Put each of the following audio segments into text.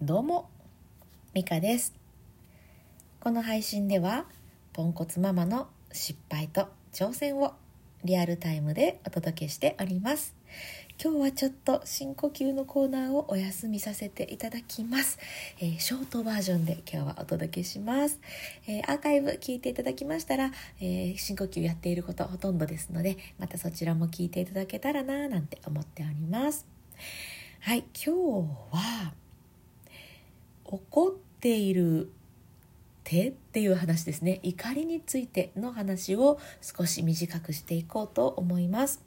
どうもミカです。この配信ではポンコツママの失敗と挑戦をリアルタイムでお届けしております。今日はちょっと深呼吸のコーナーをお休みさせていただきます、えー、ショートバージョンで今日はお届けします、えー、アーカイブ聞いていただきましたら、えー、深呼吸やっていることほとんどですのでまたそちらも聞いていただけたらななんて思っております。はい今日は怒っている手っていう話ですね。怒りについての話を少し短くしていこうと思います。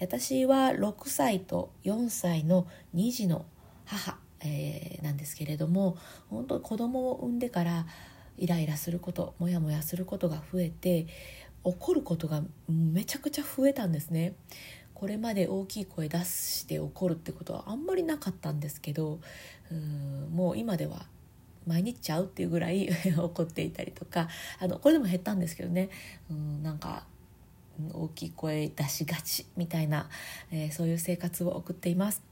私は6歳と4歳の2児の母、えー、なんですけれども本当に子供を産んでからイライラすることモヤモヤすることが増えて怒ることがめちゃくちゃ増えたんですね。これまで大きい声出して怒るってことはあんまりなかったんですけどうんもう今では毎日ちゃうっていうぐらい 怒っていたりとかあのこれでも減ったんですけどねうんなんか大きい声出しがちみたいな、えー、そういう生活を送っています。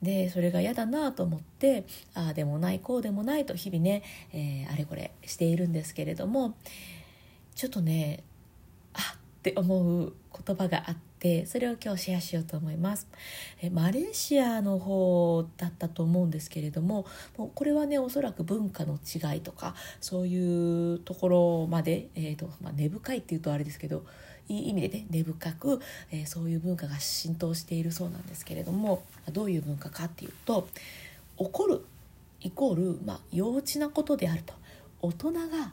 でそれが嫌だなと思ってああでもないこうでもないと日々ね、えー、あれこれしているんですけれどもちょっとねあって思う言葉があってそれを今日シェアしようと思います。えマレーシアの方だったと思うんですけれどももうこれはねおそらく文化の違いとかそういうところまで、えーとまあ、根深いっていうとあれですけどいい意味でね根深く、えー、そういう文化が浸透しているそうなんですけれどもどういう文化かっていうと怒るイコール、まあ、幼稚なことであると。大人が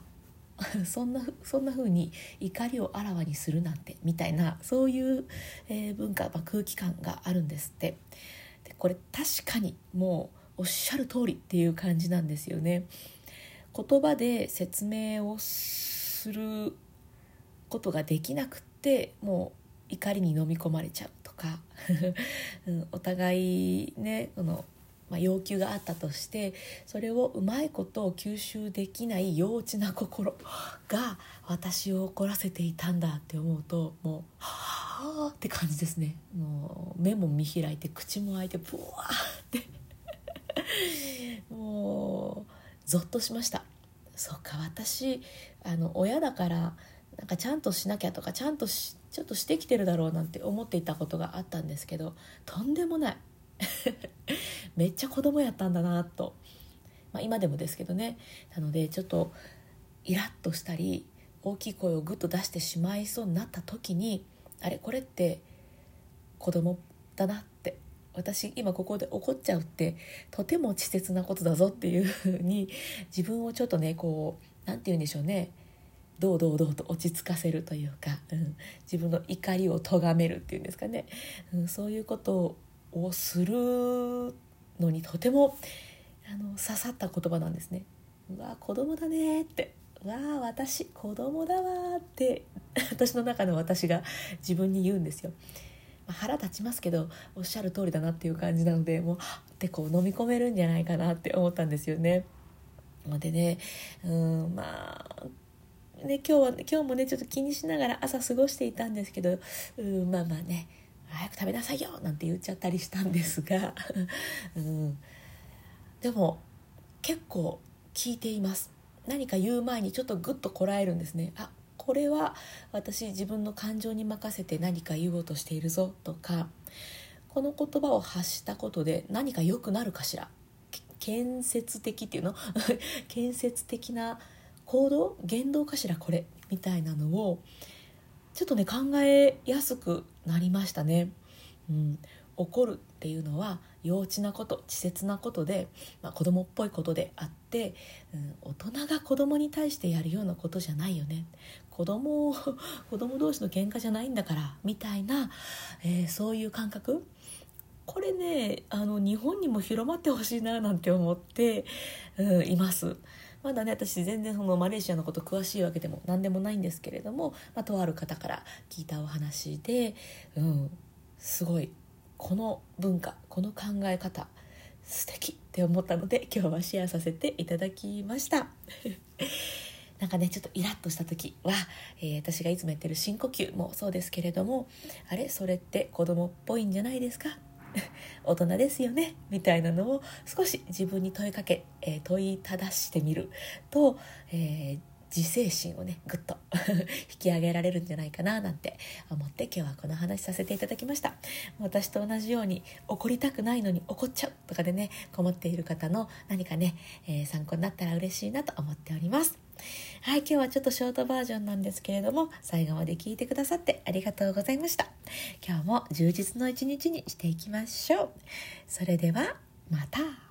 そんなそんな風に怒りをあらわにするなんてみたいなそういう、えー、文化、まあ、空気感があるんですって。でこれ確かにもうおっしゃる通りっていう感じなんですよね。言葉で説明をすることができなくってもう怒りに飲み込まれちゃうとか。うん、お互いねこのまあ、要求があったとしてそれをうまいことを吸収できない幼稚な心が私を怒らせていたんだって思うともうはあって感じですね。もう目も見開いて口も開いてブワーって。もうゾッとしました。そうか私あの親だからなんかちゃんとしなきゃとかちゃんとしちょっとしてきてるだろうなんて思っていたことがあったんですけどとんでもない。めっちゃ子供やったんだなと、まあ、今でもですけどね。なのでちょっとイラッとしたり大きい声をグッと出してしまいそうになった時にあれこれって子供だなって。私今ここで怒っちゃうってとても稚拙なことだぞっていうふうに自分をちょっとねこう何て言うんでしょうね。どうどうどうと落ち着かせるというか、うん、自分の怒りを咎めるっていうんですかね、うん、そういうことををするのにとてもあの刺さった言葉なんですね。うわ子供だねってうわ私子供だわって 私の中の私が自分に言うんですよ。まあ、腹立ちますけどおっしゃる通りだなっていう感じなのでもうってこう飲み込めるんじゃないかなって思ったんですよね。でねうんまあね今日は今日もねちょっと気にしながら朝過ごしていたんですけどうんまあまあね早く食べなさいよなんて言っちゃったりしたんですが、うん、でも結構聞いています。何か言う前にちょっとグッとこらえるんですね。あこれは私自分の感情に任せて何か言おうとしているぞとかこの言葉を発したことで何か良くなるかしら。建設的っていうの？建設的な行動？言動かしらこれ？みたいなのをちょっとね考えやすくなりましたね。うん、怒るっていうのは幼稚なこと稚拙なことで、まあ、子供っぽいことであって、うん、大人が子供に対してやるようなことじゃないよね子供を 子供同士の喧嘩じゃないんだからみたいな、えー、そういう感覚これねあの日本にも広まってほしいななんて思って、うん、います。まだね私全然そのマレーシアのこと詳しいわけでも何でもないんですけれども、まあ、とある方から聞いたお話で、うん、すごいこの文化この考え方素敵って思ったので今日はシェアさせていただきました。なんかねちょっとイラッとした時は、えー、私がいつもやってる深呼吸もそうですけれどもあれ？それって子供っぽいんじゃないですか？大人ですよねみたいなのを少し自分に問いかけ、えー、問いただしてみると、えー自制心をねぐっと 引き上げられるんじゃないかななんて思って今日はこの話させていただきました。私と同じように怒りたくないのに怒っちゃうとかでね困っている方の何かね、えー、参考になったら嬉しいなと思っております。はい今日はちょっとショートバージョンなんですけれども最後まで聞いてくださってありがとうございました。今日も充実の一日にしていきましょう。それではまた。